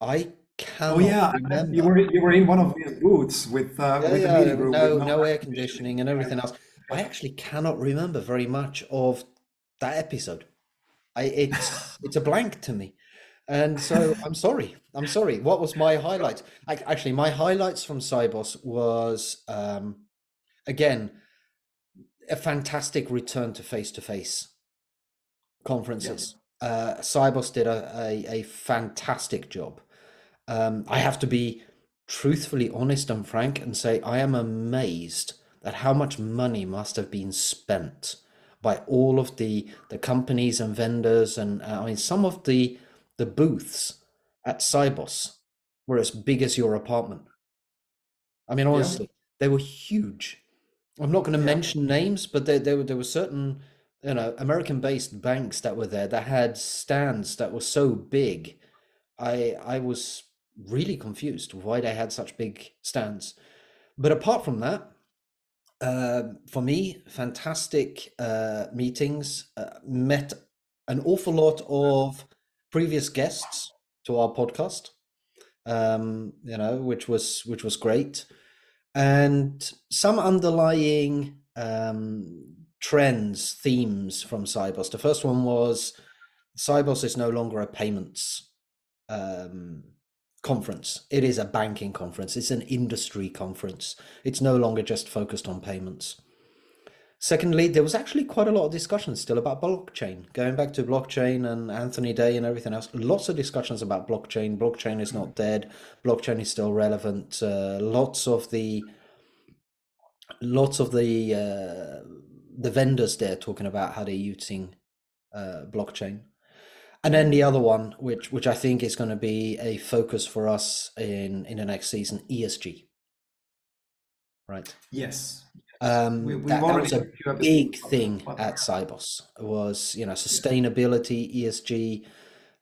I cannot Oh yeah, remember. you were you were in one of these booths with uh, Yeah, with yeah, the meeting room no, no air conditioning and everything else. I actually cannot remember very much of that episode. I it's it's a blank to me, and so I'm sorry. I'm sorry. What was my highlight? Ac- Actually, my highlights from Sibos was um, again a fantastic return to face to face conferences. Uh, Sibos did a, a, a fantastic job. Um, I have to be truthfully honest and frank and say I am amazed at how much money must have been spent by all of the the companies and vendors and uh, I mean some of the the booths at Sibos were as big as your apartment. I mean honestly, they were huge. I'm not going to Yeah. mention names, but there there were there were certain you know American based banks that were there that had stands that were so big. I I was really confused why they had such big stands. But apart from that, Uh, for me, fantastic uh, meetings. Uh, met an awful lot of previous guests to our podcast. Um, you know, which was which was great, and some underlying um, trends, themes from Sibos. The first one was Sibos is no longer a payments um, conference. It is a banking conference. It's an industry conference. It's no longer just focused on payments. Secondly, there was actually quite a lot of discussion still about blockchain. Going back to blockchain and Anthony Day and everything else, lots of discussions about blockchain. Blockchain is not dead. Blockchain is still relevant. Uh, lots of the lots of the uh, the vendors there talking about how they're using uh, blockchain. And then the other one, which which I think is going to be a focus for us in in the next season, ESG. Right. Yes. Um, we, that, that, was a big thing at Sibos Was you know sustainability, ESG,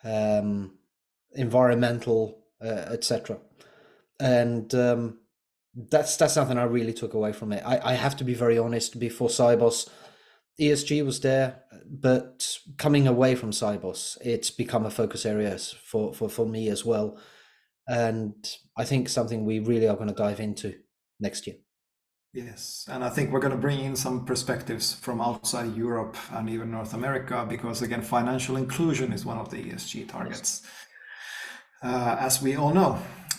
um, environmental, uh, etc. And um, that's that's something I really took away from it. I, I have to be very honest. Before Sibos, ESG was there, but coming away from Sibos, it's become a focus area for, for, for me as well. And I think something we really are going to dive into next year. Yes, and I think we're going to bring in some perspectives from outside Europe and even North America because, again, financial inclusion is one of the ESG targets, uh, as we all know.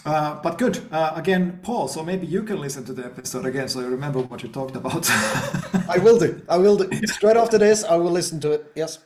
Uh, but good. Uh, again, Paul, so maybe you can listen to the episode again so you remember what you talked about. I will do. I will do. Straight after this, I will listen to it. Yes.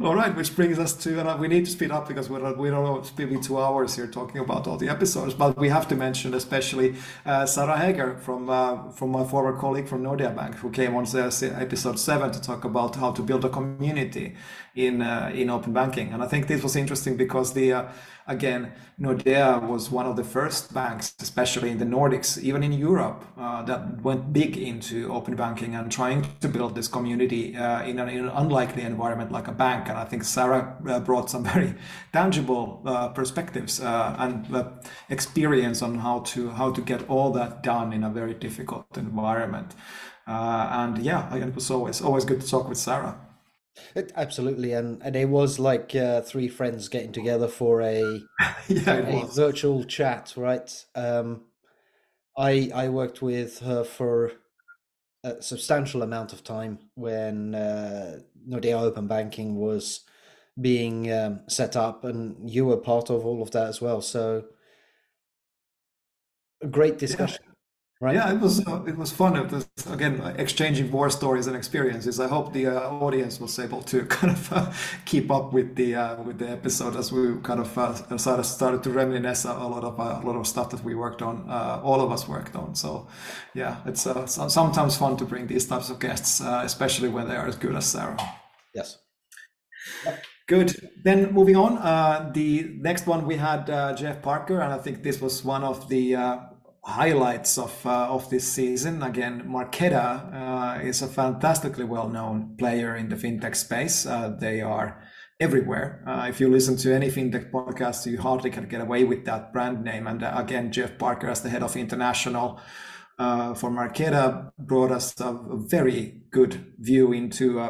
All right, which brings us to, and we need to speed up because we're, we don't know, it's maybe two hours here talking about all the episodes, but we have to mention especially uh, Sarah Hager from uh, from my former colleague from Nordea Bank, who came on episode seven to talk about how to build a community in uh, in open banking. And I think this was interesting because the uh, again, Nordea was one of the first banks, especially in the Nordics, even in Europe, uh, that went big into open banking and trying to build this community uh, in, an, in, an, unlikely environment like a bank. And I think Sarah uh, brought some very tangible uh, perspectives uh, and uh, experience on how to how to get all that done in a very difficult environment. and yeah, it was always always good to talk with Sarah. It, absolutely, and and it was like uh, three friends getting together for a, yeah, a virtual chat, right? Um, I I worked with her for a substantial amount of time when uh, Nordea Open Banking was being um, set up, and you were part of all of that as well. So, a great discussion. Yeah right? Yeah, it was uh, it was fun. It was again exchanging war stories and experiences. I hope the uh, audience was able to kind of uh, keep up with the uh, with the episode as we kind of uh, started started to reminisce a lot of uh, a lot of stuff that we worked on. all of us worked on. So yeah, it's sometimes fun to bring these types of guests, especially when they are as good as Sarah. Yes. Good. Then moving on, uh, the next one we had uh, Jeff Parker, and I think this was one of the uh, highlights of uh, of this season. Again, Marqeta uh, is a fantastically well known player in the fintech space. Uh, they are everywhere. Uh, if you listen to any fintech podcast, you hardly can get away with that brand name. And uh, again, Jeff Parker, as the head of international uh, for Marqeta, brought us a, very good view into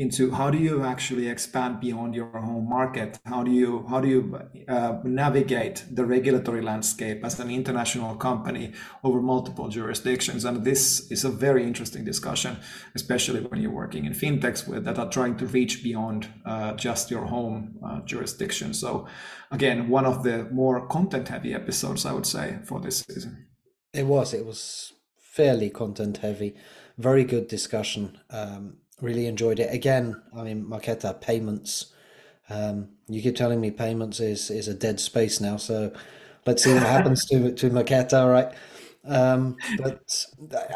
into how do you actually expand beyond your home market? How do you how do you uh, navigate the regulatory landscape as an international company over multiple jurisdictions? And this is a very interesting discussion especially when you're working in fintechs with, that are trying to reach beyond uh, just your home uh, jurisdiction. So again one of the more content heavy episodes i would say for this season. It was it was fairly content heavy very good discussion. Um, really enjoyed it. Again, I mean, Marqeta payments. Um, you keep telling me payments is is a dead space now, so let's see what happens to to Marqeta, right? Um, but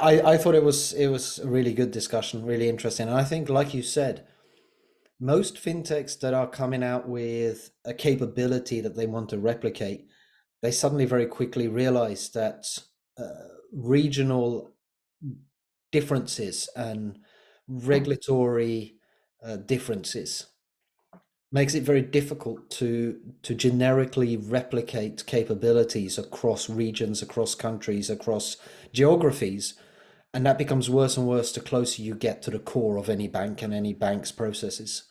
I I thought it was it was a really good discussion, really interesting, and I think, like you said, most fintechs that are coming out with a capability that they want to replicate, they suddenly very quickly realize that uh, regional differences and regulatory uh, differences makes it very difficult to to generically replicate capabilities across regions across countries across geographies and that becomes worse and worse the closer you get to the core of any bank and any bank's processes.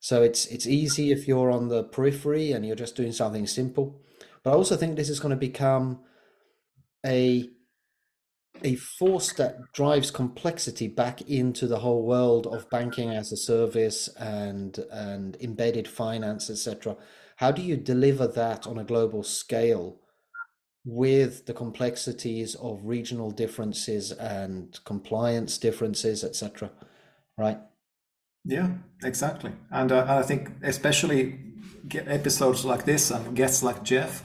So it's it's easy if you're on the periphery and you're just doing something simple. But I also think this is going to become a a force that drives complexity back into the whole world of banking as a service and and embedded finance etc how do you deliver that on a global scale with the complexities of regional differences and compliance differences etc right? Yeah exactly. And uh, i think especially episodes like this and guests like jeff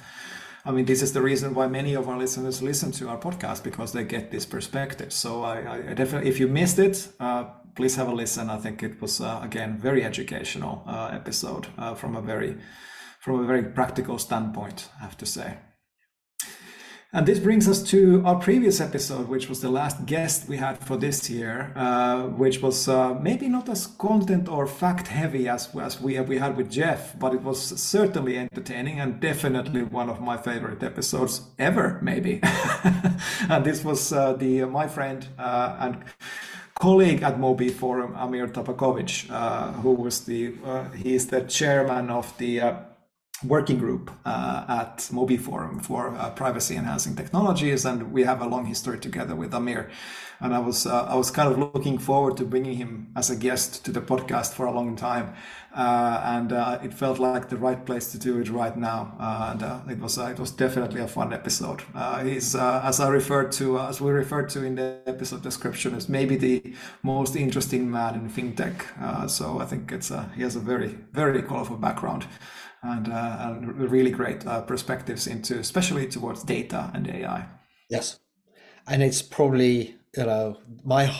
I mean, this is the reason why many of our listeners listen to our podcast because they get this perspective. So I, I definitely, if you missed it, uh, please have a listen. I think it was uh, again very educational uh, episode uh, from a very, from a very practical standpoint. I have to say. And this brings us to our previous episode, which was the last guest we had for this year, uh, which was uh, maybe not as content or fact heavy as, as we, we had with Jeff, but it was certainly entertaining and definitely one of my favorite episodes ever, maybe. and this was uh, the my friend uh, and colleague at Mobey Forum, Amir Tabakovic, uh, who was the uh, he is the chairman of the working group uh, at Mobey Forum for uh, privacy enhancing technologies, and we have a long history together with Amir. And I was uh, I was kind of looking forward to bringing him as a guest to the podcast for a long time, uh, and uh, it felt like the right place to do it right now. Uh, and it was it was definitely a fun episode. he's as I referred to as we referred to in the episode description is maybe the most interesting man in fintech. so I think it's he has a very very colorful background and, uh, and really great uh, perspectives into, especially towards data and AI. Yes, and it's probably you know my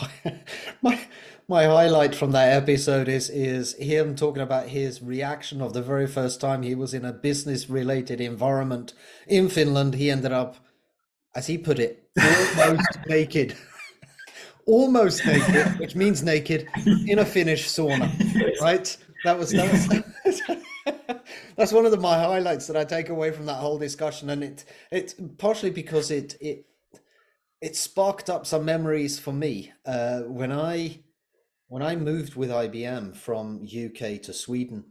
my my highlight from that episode is is him talking about his reaction of the very first time he was in a business related environment in Finland. He ended up, as he put it, almost naked. almost naked, which means naked in a Finnish sauna, right? That was that was that's one of the, my highlights that I take away from that whole discussion, and it it's partially because it it it sparked up some memories for me uh, when I when I moved with IBM from UK to Sweden.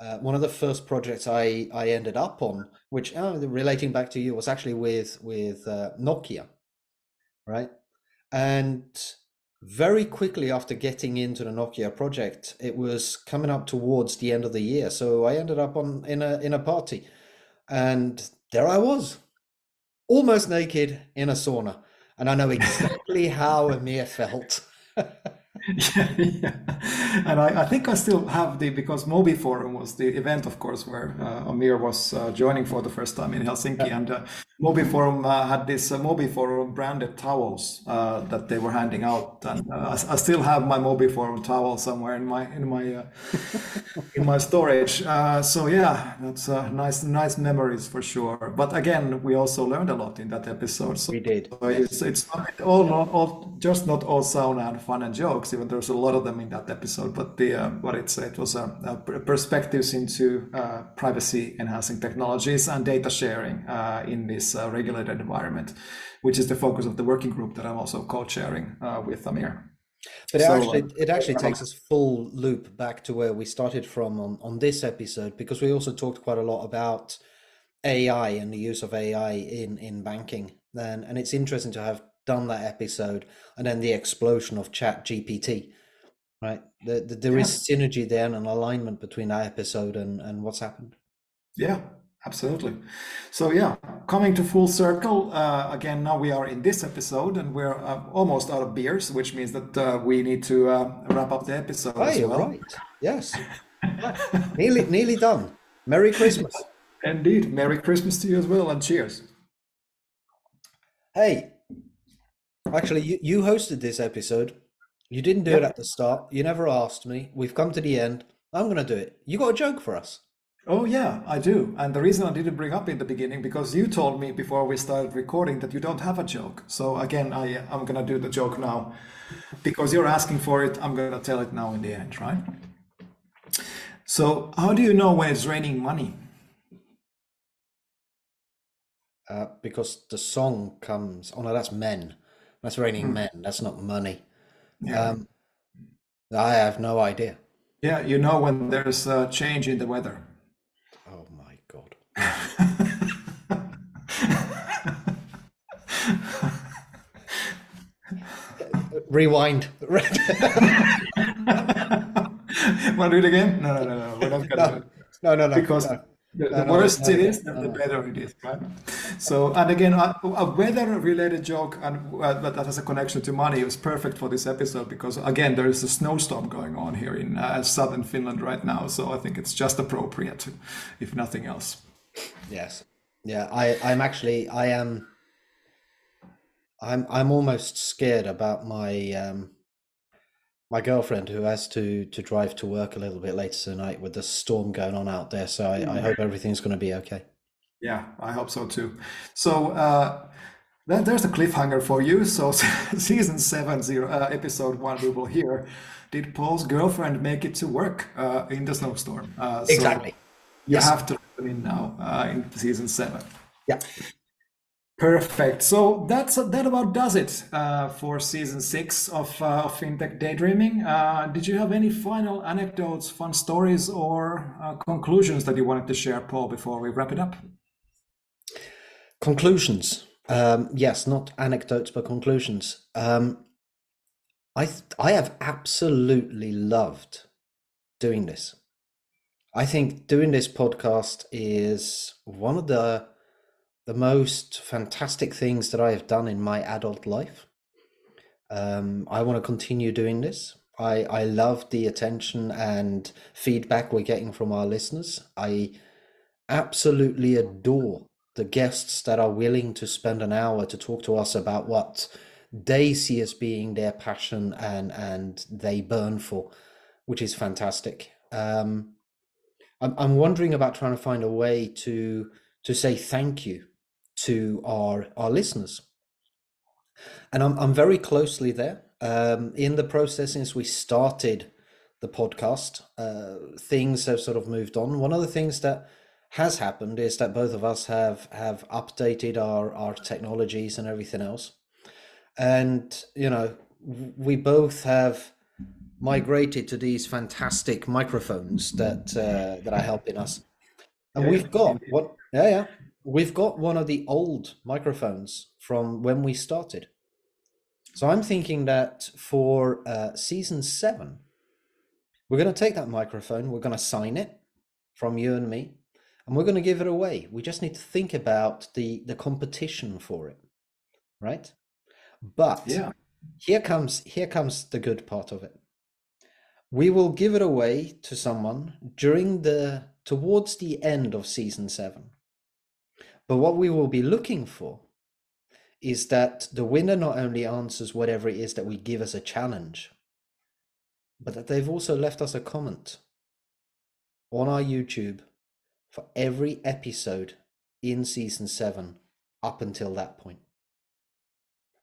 Uh, one of the first projects I I ended up on, which uh, relating back to you, was actually with with uh, Nokia, right? And very quickly after getting into the Nokia project, it was coming up towards the end of the year. So I ended up on in a in a party, and there I was, almost naked in a sauna, and I know exactly how Amir felt. yeah, yeah. And I, I, think I still have the because Mobey Forum was the event, of course, where uh, Amir was uh, joining for the first time in Helsinki, yeah. and uh, Mobey Forum uh, had this uh, Mobey Forum branded towels uh, that they were handing out, and uh, I, I, still have my Mobey Forum towel somewhere in my in my uh, in my storage. Uh, so yeah, that's nice nice memories for sure. But again, we also learned a lot in that episode. So, we did. So it's it's not all not all just not all sauna and fun and jokes. Even there's a lot of them in that episode. But the uh, what it's it was uh, uh, a, perspectives into privacy enhancing technologies and data sharing in this uh, regulated environment, which is the focus of the working group that I'm also co-chairing uh, with Amir. But it so, actually, um, it actually takes us full loop back to where we started from on, on this episode, because we also talked quite a lot about AI and the use of AI in, in banking. And, and it's interesting to have done that episode and then the explosion of ChatGPT, right? The, the, there yeah. is synergy there and an alignment between that episode and, and what's happened. Yeah, Absolutely. So yeah, coming to full circle uh, again. Now we are in this episode, and we're uh, almost out of beers, which means that uh, we need to uh, wrap up the episode oh, as well. Right. Yes. nearly, nearly done. Merry Christmas. Indeed. Merry Christmas to you as well, and cheers. Hey, actually, you, you hosted this episode. You didn't do yep. it at the start. You never asked me. We've come to the end. I'm going to do it. You got a joke for us? Oh yeah, I do. And the reason I didn't bring up in the beginning because you told me before we started recording that you don't have a joke. So again, I I'm gonna do the joke now because you're asking for it. I'm gonna tell it now in the end, right? So how do you know when it's raining money? Uh, because the song comes. Oh no, that's men. That's raining men. That's not money. Yeah. Um, I have no idea. Yeah, you know when there's a change in the weather. Oh my god. Rewind. Want to do it again? No, no, no, no. We're not gonna do it. no, no, no. because no. The, the worse it is, the, the better it is, right? So, and again, a, a weather-related joke, and uh, but that has a connection to money, is perfect for this episode because again, there is a snowstorm going on here in uh, southern Finland right now. So I think it's just appropriate, if nothing else. Yes. Yeah, I, I'm actually I am I'm I'm almost scared about my um my girlfriend who has to to drive to work a little bit later tonight with the storm going on out there. So I, I hope everything's gonna be okay. Yeah, I hope so too. So uh, then there's a cliffhanger for you. So season seven, zero, uh, episode one, we will hear. Did Paul's girlfriend make it to work uh, in the snowstorm? Uh, so Exactly. You Yes. have to in now uh, in season seven. Yeah. Perfect. So that's that about does it uh, for season six of, uh, of FinTech Daydreaming. Uh, did you have any final anecdotes, fun stories, or uh, conclusions that you wanted to share, Paul, before we wrap it up? Conclusions. Um, yes, not anecdotes, but conclusions. Um, I th- I have absolutely loved doing this. I think doing this podcast is one of the the most fantastic things that I have done in my adult life. Um, I want to continue doing this. I I love the attention and feedback we're getting from our listeners. I absolutely adore the guests that are willing to spend an hour to talk to us about what they see as being their passion and and they burn for, which is fantastic. Um, I'm I'm wondering about trying to find a way to to say thank you to our our listeners, and I'm I'm very closely there. Um, in the process since we started the podcast, uh, things have sort of moved on. One of the things that has happened is that both of us have have updated our our technologies and everything else. And you know we both have migrated to these fantastic microphones that uh, that are helping us. And Yeah, we've got what yeah yeah we've got one of the old microphones from when we started. So i'm thinking that for uh, season 7 we're going to take that microphone we're going to sign it from you and me and we're going to give it away. We just need to think about the the competition for it right? But Yeah. here comes here comes the good part of it. We will give it away to someone during the towards the end of season 7 but what we will be looking for is that the winner not only answers whatever it is that we give as a challenge but that they've also left us a comment on our YouTube for every episode in season 7 up until that point.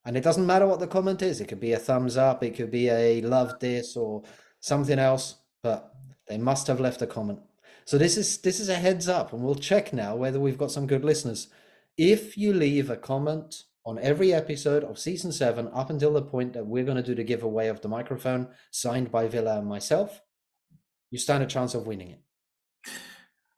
And it doesn't matter what the comment is, it could be a thumbs up, it could be a love this or something else, but they must have left a comment. So this is this is a heads up and we'll check now whether we've got some good listeners. If you leave a comment on every episode of season 7 up until the point that we're going to do the giveaway of the microphone signed by Ville and myself, you stand a chance of winning it.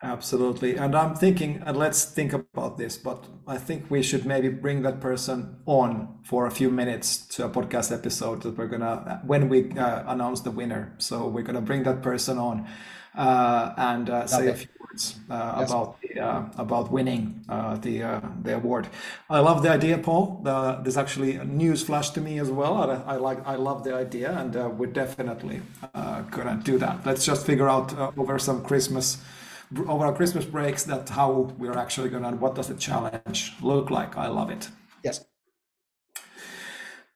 Absolutely. And I'm thinking, and let's think about this, but I think we should maybe bring that person on for a few minutes to a podcast episode that we're going to, when we uh, announce the winner. So we're going to bring that person on and uh, say a few words uh, Yes. about the, uh, about winning uh, the uh, the award. I love the idea, Paul. The, there's actually a news flash to me as well. I, I like, I love the idea, and uh, we're definitely uh, gonna do that. Let's just figure out uh, over some Christmas over our Christmas breaks that how we're actually gonna what does the challenge look like. I love it. Yes.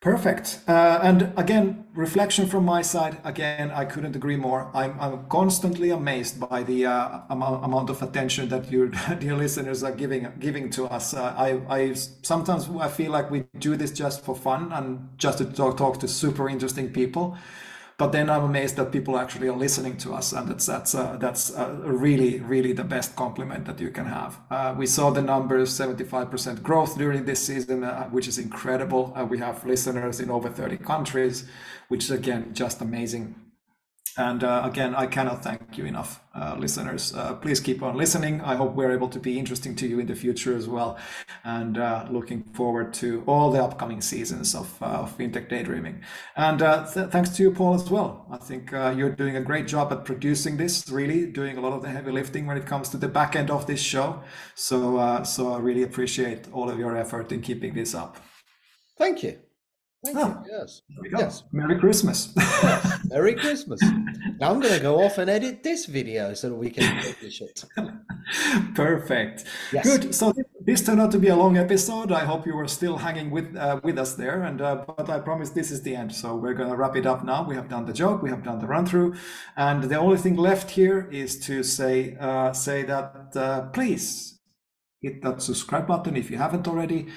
Perfect. Uh, and again, reflection from my side. Again, I couldn't agree more. I'm, I'm constantly amazed by the uh, amount, amount of attention that your dear listeners are giving giving to us. Uh, I, I sometimes I feel like we do this just for fun and just to talk, talk to super interesting people. But then I'm amazed that people actually are listening to us, and that's that's uh, that's uh, really really the best compliment that you can have. Uh, we saw the numbers, 75% growth during this season, uh, which is incredible. Uh, we have listeners in over 30 countries, which is again just amazing. And uh, again, I cannot thank you enough, uh, listeners. Uh, please keep on listening. I hope we're able to be interesting to you in the future as well. And uh, looking forward to all the upcoming seasons of, uh, of FinTech Daydreaming. And uh, th- thanks to you, Paul, as well. I think you're doing a great job at producing this, really doing a lot of the heavy lifting when it comes to the back end of this show. So, so I really appreciate all of your effort in keeping this up. Thank you. Thank oh, you. Yes. Yes. Merry Christmas. yes. Merry Christmas. Now I'm going to go off and edit this video so that we can publish it. Perfect. Yes. Good. So this turned out to be a long episode. I hope you were still hanging with uh, with us there. And uh, but I promise this is the end. So we're going to wrap it up now. We have done the joke. We have done the run through, and the only thing left here is to say uh, say that uh, please hit that subscribe button if you haven't already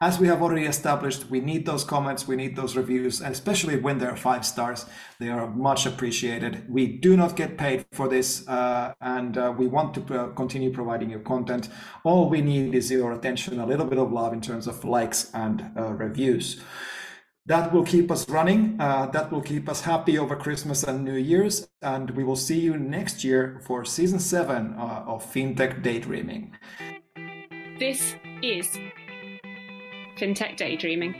as we have already established, we need those comments, we need those reviews, and especially when they're five stars, they are much appreciated. We do not get paid for this, uh, and uh, we want to uh, continue providing you content. All we need is your attention, a little bit of love in terms of likes and uh, reviews. That will keep us running. Uh, that will keep us happy over Christmas and New Year's. And we will see you next year for season seven uh, of FinTech Daydreaming. This is FinTech Daydreaming.